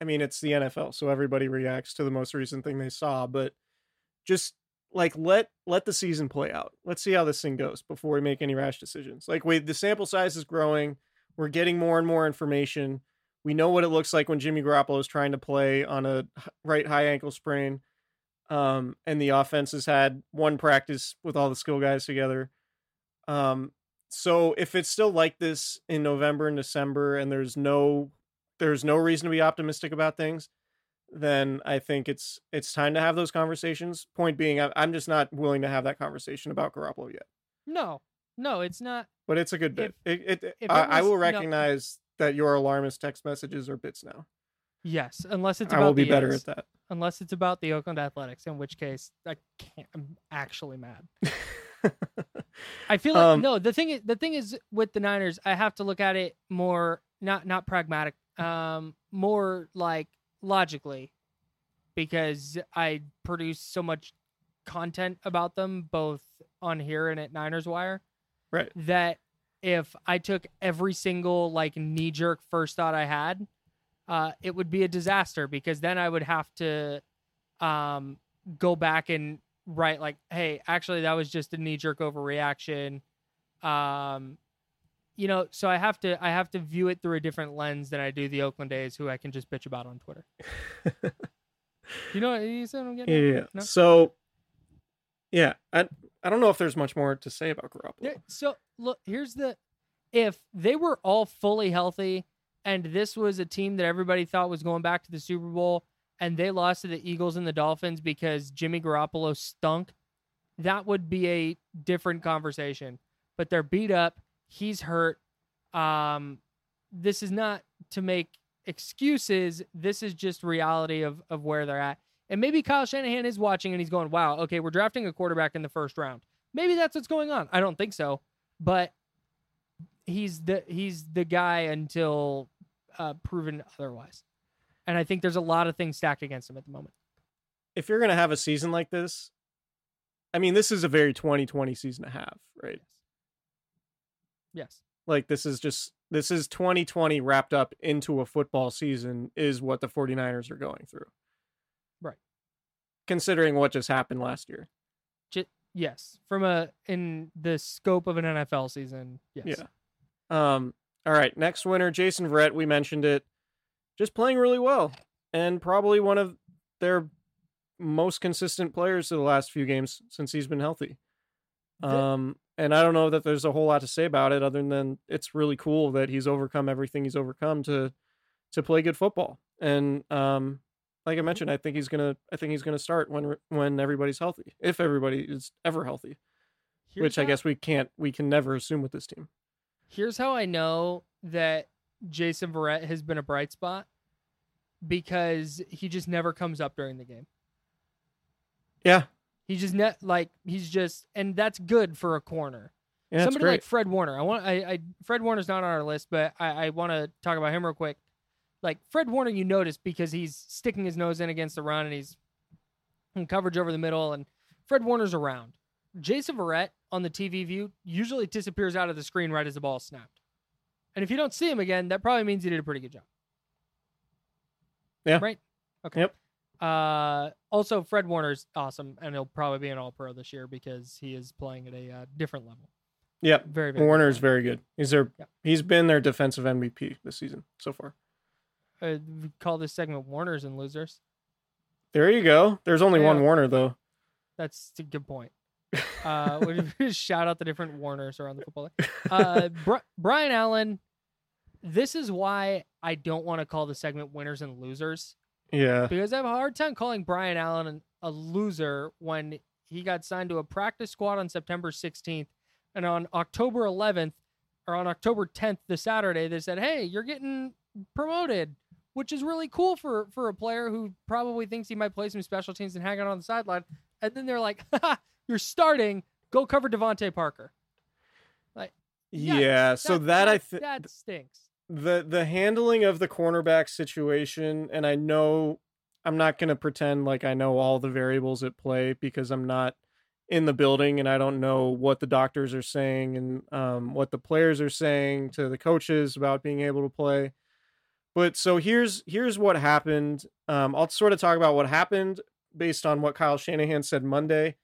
I mean, it's the NFL, so everybody reacts to the most recent thing they saw, but just like let let the season play out. Let's see how this thing goes before we make any rash decisions. Like we the sample size is growing, we're getting more and more information. We know what it looks like when Jimmy Garoppolo is trying to play on a right high ankle sprain. Um, and the offense has had one practice with all the skill guys together. Um, so if it's still like this in November and December and there's no there's no reason to be optimistic about things, then I think it's it's time to have those conversations. Point being, I- I'm just not willing to have that conversation about Garoppolo yet. No, no, it's not. But it's a good bit. it, it, it I, I was- will no. recognize that your alarmist text messages are bits now. Yes, unless it's I about will be the better A's. at that. unless it's about the Oakland Athletics, in which case I can't. I'm actually mad. I feel like Um, no. The thing is, the thing is with the Niners, I have to look at it more not not pragmatic, um, more like logically, because I produce so much content about them both on here and at Niners Wire Right. that if I took every single like knee jerk first thought I had, uh, it would be a disaster because then I would have to um, go back and write like, hey, actually that was just a knee jerk overreaction. Um, you know, so I have to I have to view it through a different lens than I do the Oakland A's, who I can just bitch about on Twitter. you know, you see what I'm getting? Yeah, yeah. yeah. No? So yeah, I I don't know if there's much more to say about Garoppolo. There- so look, here's the if they were all fully healthy and this was a team that everybody thought was going back to the Super Bowl and they lost to the Eagles and the Dolphins because Jimmy Garoppolo stunk, that would be a different conversation. But they're beat up, he's hurt. Um this is not to make excuses. This is just reality of of where they're at. And maybe Kyle Shanahan is watching and he's going, "Wow, okay, we're drafting a quarterback in the first round." Maybe that's what's going on. I don't think so, but he's the he's the guy until uh, proven otherwise. And I think there's a lot of things stacked against him at the moment. if you're gonna have a season like this, I mean, this is a very 2020 season to have, right? Yes. Like this is just this is 2020 wrapped up into a football season is what the 49ers are going through. Right. Considering what just happened last year. J- yes. From a in the scope of an NFL season, yes. Yeah. Um all right, next winner, Jason Verrett, we mentioned it. Just playing really well and probably one of their most consistent players to the last few games since he's been healthy. Um and I don't know that there's a whole lot to say about it other than it's really cool that he's overcome everything he's overcome to to play good football. And um like I mentioned, I think he's going to I think he's to start when when everybody's healthy. If everybody is ever healthy. Here's which I guess we can't we can never assume with this team. Here's how I know that Jason Verrett has been a bright spot because he just never comes up during the game. Yeah. He just net like he's just and that's good for a corner. Yeah, Somebody like Fred Warner. I want I, I Fred Warner's not on our list, but I, I want to talk about him real quick. Like Fred Warner, you notice because he's sticking his nose in against the run and he's in coverage over the middle, and Fred Warner's around. Jason Verrett on the TV view usually disappears out of the screen right as the ball is snapped. And if you don't see him again, that probably means he did a pretty good job. Yeah. Right? Okay. Yep. Uh, also, Fred Warner's awesome, and he'll probably be an All Pro this year because he is playing at a uh, different level. Yep. Very, very Warner's good. very good. He's their Yep. he's been their defensive MVP this season so far. Uh, we call this segment Warners and Losers. There you go. There's only one Warner though. That's a good point. Uh, we shout out the different Warners around the football. league. Uh, Bri- Brian Allen. This is why I don't want to call the segment winners and losers Yeah. because I have a hard time calling Brian Allen a loser when he got signed to a practice squad on September 16th, and on October 11th or on October 10th, the Saturday, they said, "Hey, you're getting promoted." Which is really cool for for a player who probably thinks he might play some special teams and hang out on the sideline. And then they're like, "You're starting. Go cover DeVante Parker." Like, yeah. so that, I think that stinks. The the handling of the cornerback situation, and I know I'm not gonna pretend like I know all the variables at play because I'm not in the building and I don't know what the doctors are saying and um, what the players are saying to the coaches about being able to play. But so here's here's what happened. Um, I'll sort of talk about what happened based on what Kyle Shanahan said Monday,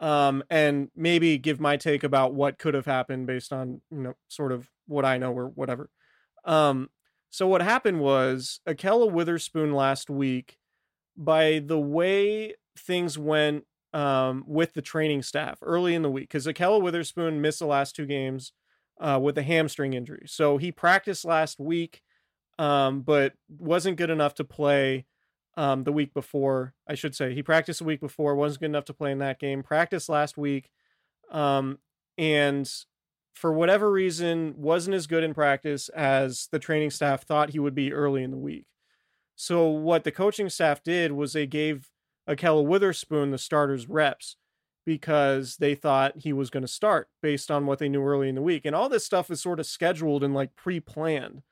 um, and maybe give my take about what could have happened based on you know sort of what I know or whatever. Um, so what happened was Ahkello Witherspoon last week, by the way things went um, with the training staff early in the week, because Ahkello Witherspoon missed the last two games uh, with a hamstring injury. So he practiced last week, um, but wasn't good enough to play um, the week before. I should say he practiced the week before, wasn't good enough to play in that game. Practiced last week, um, and for whatever reason wasn't as good in practice as the training staff thought he would be early in the week. So what the coaching staff did was they gave Ahkello Witherspoon the starters reps because they thought he was going to start based on what they knew early in the week. And all this stuff is sort of scheduled and like pre-planned.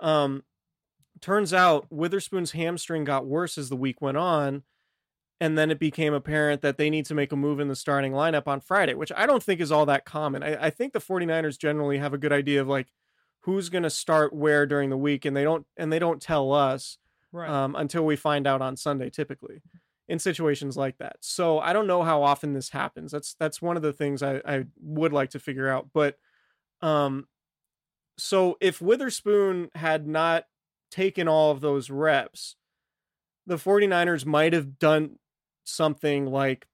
Um turns out Witherspoon's hamstring got worse as the week went on and then it became apparent that they need to make a move in the starting lineup on Friday, which I don't think is all that common. I, I think the 49ers generally have a good idea of like who's going to start where during the week, and they don't and they don't tell us Right. um, until we find out on Sunday, typically in situations like that. So I don't know how often this happens. That's that's one of the things I, I would like to figure out. But um, so if Witherspoon had not taken all of those reps, the 49ers might have done something like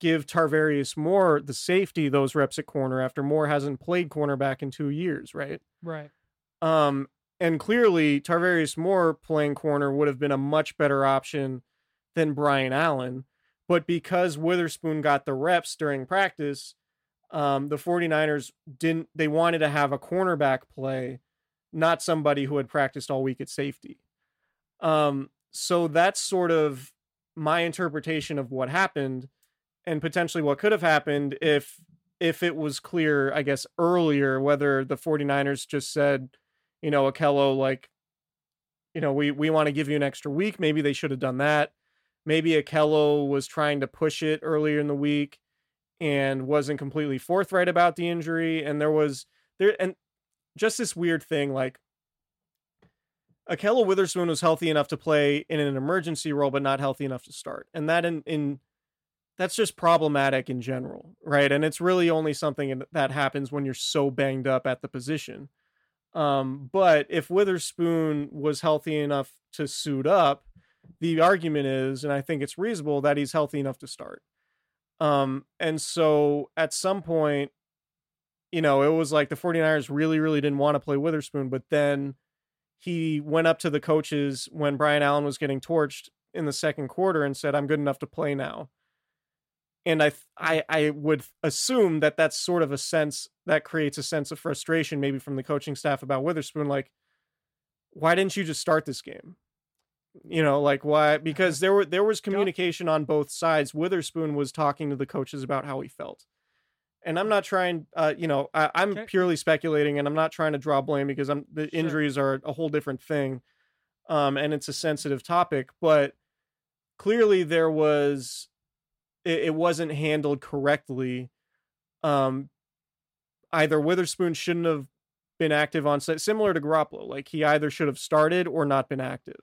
give Tarvarius Moore the safety those reps at corner after Moore hasn't played cornerback in 2 years, right? right. Um and clearly Tarvarius Moore playing corner would have been a much better option than Brian Allen, but because Witherspoon got the reps during practice, um the 49ers didn't they wanted to have a cornerback play, not somebody who had practiced all week at safety. Um so that's sort of my interpretation of what happened and potentially what could have happened if if it was clear i guess earlier whether the 49ers just said you know ahkello like you know we we want to give you an extra week maybe they should have done that maybe Ahkello was trying to push it earlier in the week and wasn't completely forthright about the injury. And there was there and just this weird thing like Ahkello Witherspoon was healthy enough to play in an emergency role, but not healthy enough to start. And that in, in that's just problematic in general, right? And it's really only something that happens when you're so banged up at the position. Um, but if Witherspoon was healthy enough to suit up, the argument is, and I think it's reasonable, that he's healthy enough to start. Um, and so at some point, you know, it was like the 49ers really, really didn't want to play Witherspoon, but then he went up to the coaches when Brian Allen was getting torched in the second quarter and said, I'm good enough to play now. And I, I, I would assume that that's sort of a sense that creates a sense of frustration, maybe from the coaching staff about Witherspoon. Like, why didn't you just start this game? You know, like why? Uh-huh. Because there were there was communication on both sides. Witherspoon was talking to the coaches about how he felt, and I'm not trying. Uh, you know, I, am okay. purely speculating, and I'm not trying to draw blame because I'm the sure. injuries are a whole different thing, um, and it's a sensitive topic. But clearly, there was it, it wasn't handled correctly. Um, either Witherspoon shouldn't have been active on set, similar to Garoppolo. Like he either should have started or not been active.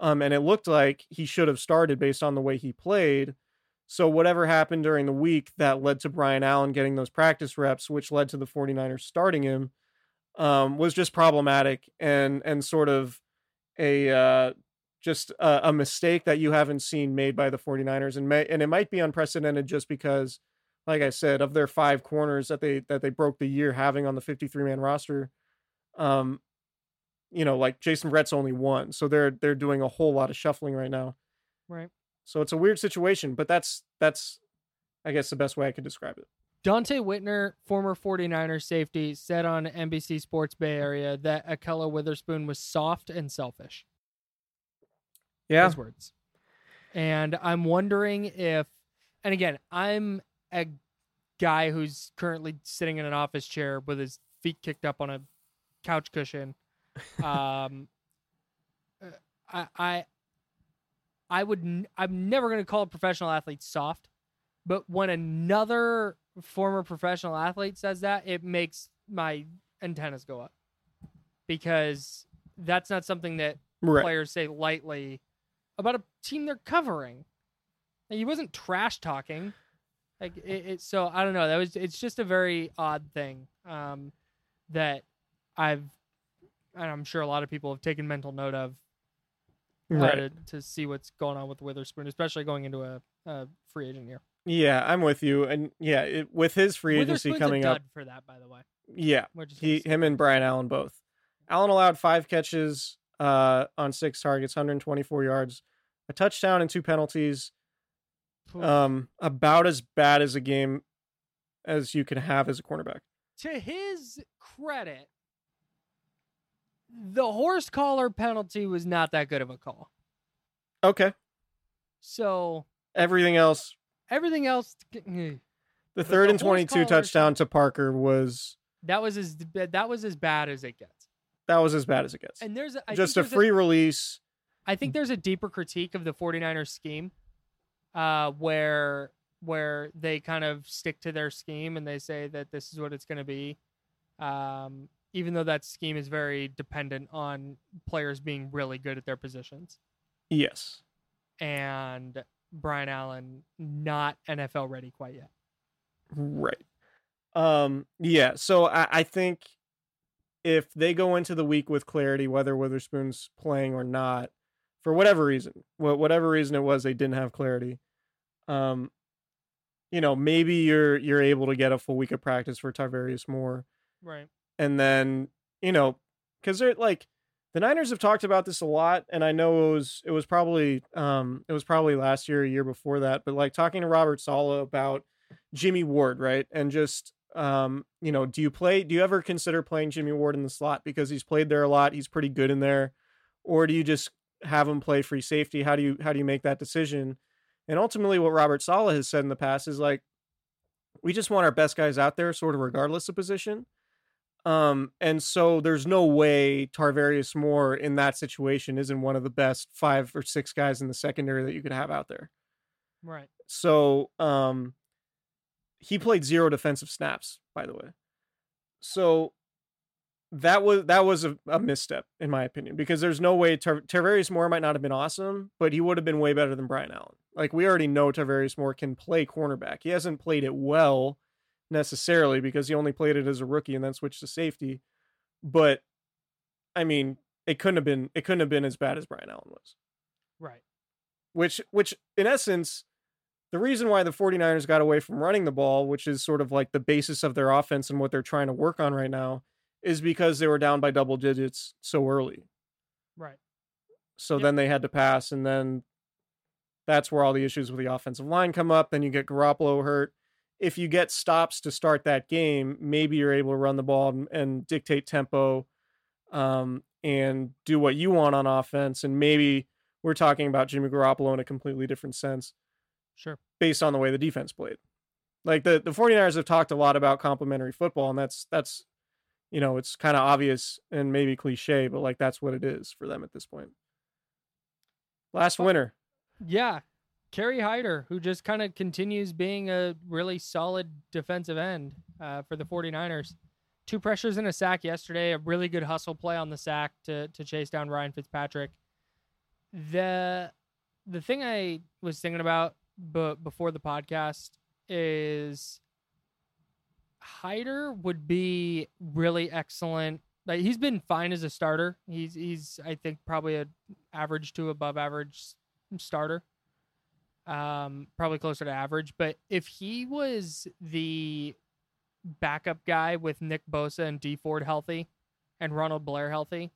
Um, and it looked like he should have started based on the way he played. So whatever happened during the week that led to Brian Allen getting those practice reps, which led to the 49ers starting him, um, was just problematic and and sort of a uh, just a, a, mistake that you haven't seen made by the 49ers and may, and it might be unprecedented just because like I said of their five corners that they that they broke the year having on the 53 man roster um you know, like Jason Verrett's only one, so they're they're doing a whole lot of shuffling right now. Right. So it's a weird situation, but that's that's I guess the best way I could describe it. Donte Whitner, former 49er safety, said on NBC Sports Bay Area that Ahkello Witherspoon was soft and selfish. Yeah. His words. And I'm wondering if and again, I'm a guy who's currently sitting in an office chair with his feet kicked up on a couch cushion um, uh, I, I, I would. N- I'm never going to call a professional athlete soft, but when another former professional athlete says that, it makes my antennas go up because that's not something that right. players say lightly about a team they're covering. Like, he wasn't trash talking. Like it, it, so I don't know. That was it's just a very odd thing um, that I've and I'm sure a lot of people have taken mental note of right. to, to, see what's going on with Witherspoon, especially going into a, a free agent year. Yeah, I'm with you, and yeah, it, with his free agency coming up for that, by the way. Yeah, he, him and Brian Allen both. Allen allowed five catches uh, on six targets, 124 yards, a touchdown, and two penalties. Um, about as bad as a game as you can have as a cornerback. To his credit, the horse collar penalty was not that good of a call. Okay. So everything else, everything else, the third the and twenty-two touchdown to Parker was that was as that was as bad as it gets. That was as bad as it gets. And there's a, just a free a, release. I think there's a deeper critique of the 49ers scheme, uh, where where they kind of stick to their scheme and they say that this is what it's going to be. Um, even though that scheme is very dependent on players being really good at their positions. Yes. And Brian Allen not NFL ready quite yet. Right. Um yeah, so I, I think if they go into the week with clarity whether Witherspoon's playing or not, for whatever reason, whatever reason it was they didn't have clarity. Um you know, maybe you're you're able to get a full week of practice for Tarvarius Moore. Right and then you know because they're like the Niners have talked about this a lot, and I know it was it was probably um it was probably last year, a year before that, but like talking to Robert Saleh about Jimmy Ward, right, and just um you know, do you play? Do you ever consider playing Jimmy Ward in the slot because he's played there a lot, he's pretty good in there, or do you just have him play free safety? How do you how do you make that decision? And ultimately, what Robert Saleh has said in the past is like, we just want our best guys out there, sort of regardless of position. Um, and so there's no way Tarvarius Moore in that situation isn't one of the best five or six guys in the secondary that you could have out there. Right. So um he played zero defensive snaps, by the way. So that was that was a, a misstep in my opinion because there's no way Tar- Tarvarius Moore might not have been awesome, but he would have been way better than Brian Allen. Like we already know Tarvarius Moore can play cornerback. He hasn't played it well necessarily because he only played it as a rookie and then switched to safety. But I mean, it couldn't have been it couldn't have been as bad as Brian Allen was. Right. Which which in essence the reason why the 49ers got away from running the ball, which is sort of like the basis of their offense and what they're trying to work on right now, is because they were down by double digits so early. Right. So Yep. then they had to pass, and then that's where all the issues with the offensive line come up. Then you get Garoppolo hurt. If you get stops to start that game, maybe you're able to run the ball and, and dictate tempo um, and do what you want on offense. And maybe we're talking about Jimmy Garoppolo in a completely different sense Sure. based on the way the defense played. Like the, the 49ers have talked a lot about complementary football, and that's that's you know, it's kind of obvious and maybe cliche, but like that's what it is for them at this point. Last winner. Yeah. Kerry Hyder, who just kind of continues being a really solid defensive end uh, for the 49ers. Two pressures and a sack yesterday, a really good hustle play on the sack to, to chase down Ryan Fitzpatrick. The the thing I was thinking about b- before the podcast is Hyder would be really excellent. Like he's been fine as a starter. He's he's I think probably a average to above average starter. Um, probably closer to average. But if he was the backup guy with Nick Bosa and Dee Ford healthy, and Ronald Blair healthy,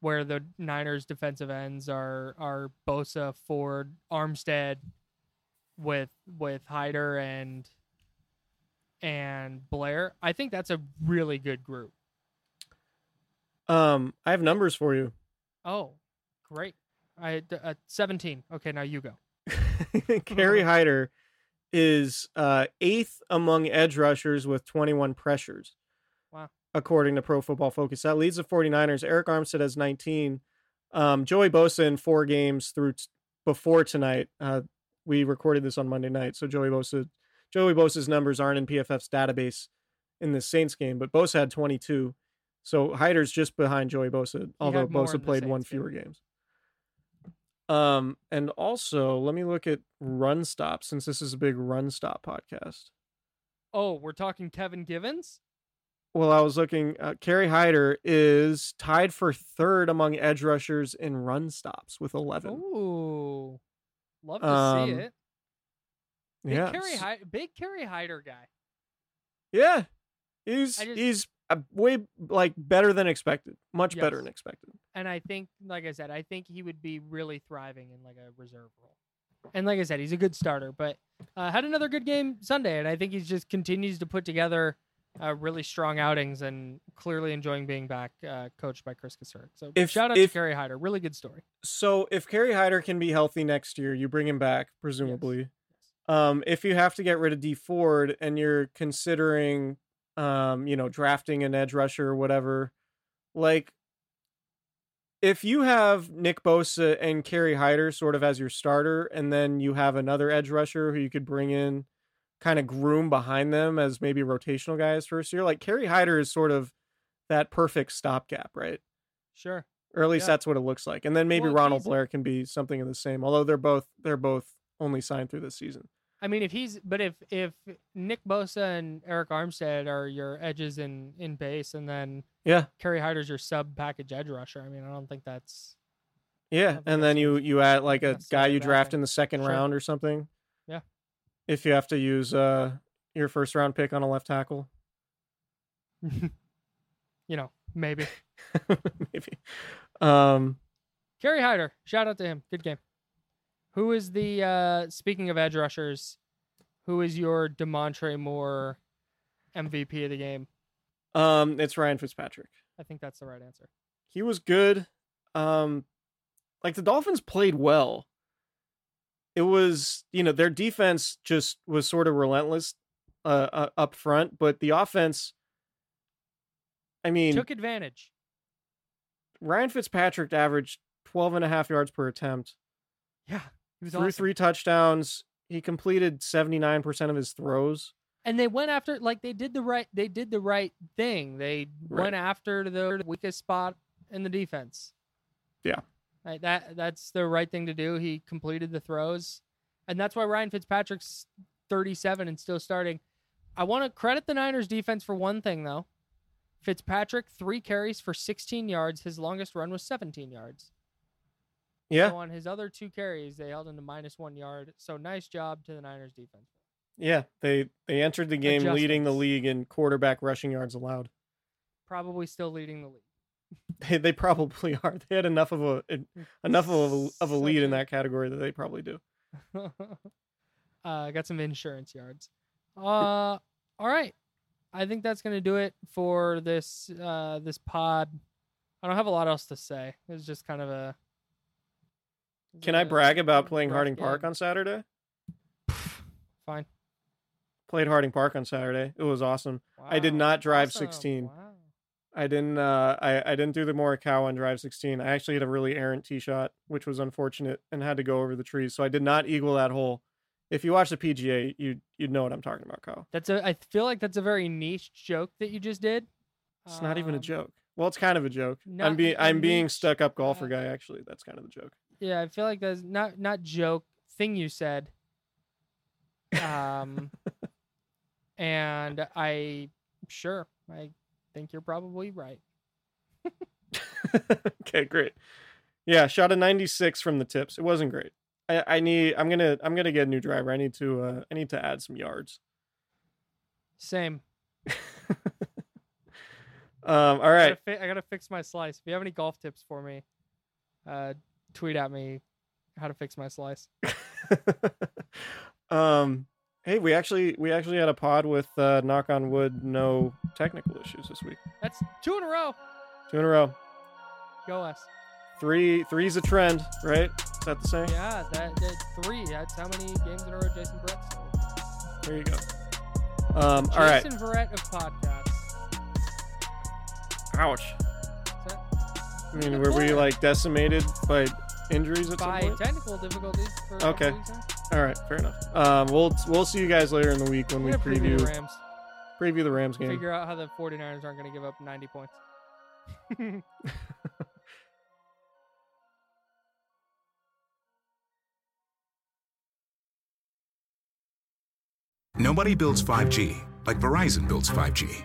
where the Niners defensive ends are are Bosa, Ford, Armstead, with with Hyder and and Blair. I think that's a really good group. Um, I have numbers for you. Oh, great! I uh, seventeen. Okay, now you go. Kerry Hyder is uh, eighth among edge rushers with 21 pressures. Wow. According to Pro Football Focus. That leads the 49ers. Arik Armstead has 19. Um, Joey Bosa in four games through t- before tonight. Uh, we recorded this on Monday night. So Joey Bosa, Joey Bosa's numbers aren't in PFF's database in the Saints game, but Bosa had 22. So Hyder's just behind Joey Bosa, although Bosa played one Saints game. fewer games. Um, and also let me look at run stop since this is a big run stop podcast. Oh, we're talking Kevin Givens. Well, I was looking. Uh, Kerry Hyder is tied for third among edge rushers in run stops with eleven. Ooh, love to Um, see it. Big yeah, Kerry Hy- big Kerry Hyder guy. yeah, he's just- he's way like better than expected. Much better than expected. And I think, like I said, I think he would be really thriving in like a reserve role. And like I said, he's a good starter, but uh, had another good game Sunday, and I think he just continues to put together uh, really strong outings and clearly enjoying being back, uh, coached by Chris Kocurek. So If- shout out if- to Kerry Hyder, really good story. So if Kerry Hyder can be healthy next year, you bring him back, presumably. Um, if you have to get rid of Dee Ford and you're considering, um, you know, drafting an edge rusher or whatever, like if you have Nick Bosa and Kerry Hyder sort of as your starter, and then you have another edge rusher who you could bring in, kind of groom behind them as maybe rotational guys first year, like Kerry Hyder is sort of that perfect stopgap, right? Sure. or at least Yeah. that's what it looks like. And then maybe Well, Ronald Blair can be something of the same, although they're both they're both only signed through this season. I mean, if he's, but if if Nick Bosa and Arik Armstead are your edges in in base, and then Yeah, Kerry Hyder's your sub package edge rusher, I mean, I don't think that's yeah, think and then you you add like a guy you draft in the second Sure. round or something. Yeah. If you have to use uh your first round pick on a left tackle, you know maybe. maybe. Um, Kerry Hyder, shout out to him. Good game. Who is the uh speaking of edge rushers, who is your Demontre Moore MVP of the game? um, it's Ryan Fitzpatrick. I think that's the right answer. He was good. Um, like the Dolphins played well. It was, you know, their defense just was sort of relentless uh, uh, up front, but the offense I mean, Took advantage. Ryan Fitzpatrick averaged 12 and a half yards per attempt. Yeah. He Threw awesome. three touchdowns. He completed 79% of his throws. and they went after like they did the right they did the right thing. They Right. went after the weakest spot in the defense. Yeah. Right, that that's the right thing to do. He completed the throws, and that's why Ryan Fitzpatrick's 37 and still starting. I want to credit the Niners defense for one thing though. Fitzpatrick three carries for 16 yards. His longest run was 17 yards. Yeah. So on his other two carries, they held him to minus one yard. So nice job to the Niners defense. Yeah. They they entered the game leading the league in quarterback rushing yards allowed. Probably still leading the league. They, they probably are. They had enough of a enough of a, of a lead in that category that they probably do. uh, got some insurance yards. Uh, all right. I think that's gonna do it for this uh this pod. I don't have a lot else to say. It's just kind of a. Can I brag about playing Harding Park on Saturday? Fine. Played Harding Park on Saturday. It was awesome. I did not drive awesome. 16. Wow. I didn't uh I, I didn't do the Morikawa on drive 16. I actually had a really errant tee shot, which was unfortunate and had to go over the trees. So I did not eagle that hole. If you watch the PGA, you you'd know what I'm talking about, Kyle. That's a. I feel like that's a very niche joke that you just did. It's not even a Um, joke. Well, it's kind of a joke. I'm being I'm being stuck up golfer guy actually. That's kind of the joke. Yeah, I feel like that's not not joke thing you said. Um, and I sure I think you're probably right. okay, great. Yeah, shot a 96 from the tips. It wasn't great. I, I need I'm gonna I'm gonna get a new driver. I need to uh I need to add some yards. Same. Um All right. I gotta, fi- I gotta fix my slice. If you have any golf tips for me, uh, tweet at me how to fix my slice. um hey, we actually we actually had a pod with uh knock on wood no technical issues this week. That's two in a row. Two in a row. Go us. Three three's a trend, right? Is that the same? Yeah, that, that three. That's how many games in a row Jason Verrett started. There you go. Um all right. Jason Verrett of podcasts. Ouch. Is that I mean, were we like decimated by injuries at some by point? technical difficulties? For a couple Okay. weeks there? All right, fair enough. Um, we'll we'll see you guys later in the week when we We're gonna preview preview the Rams. preview the Rams game. Figure out how the 49ers aren't going to give up 90 points. Nobody builds 5G like Verizon builds 5G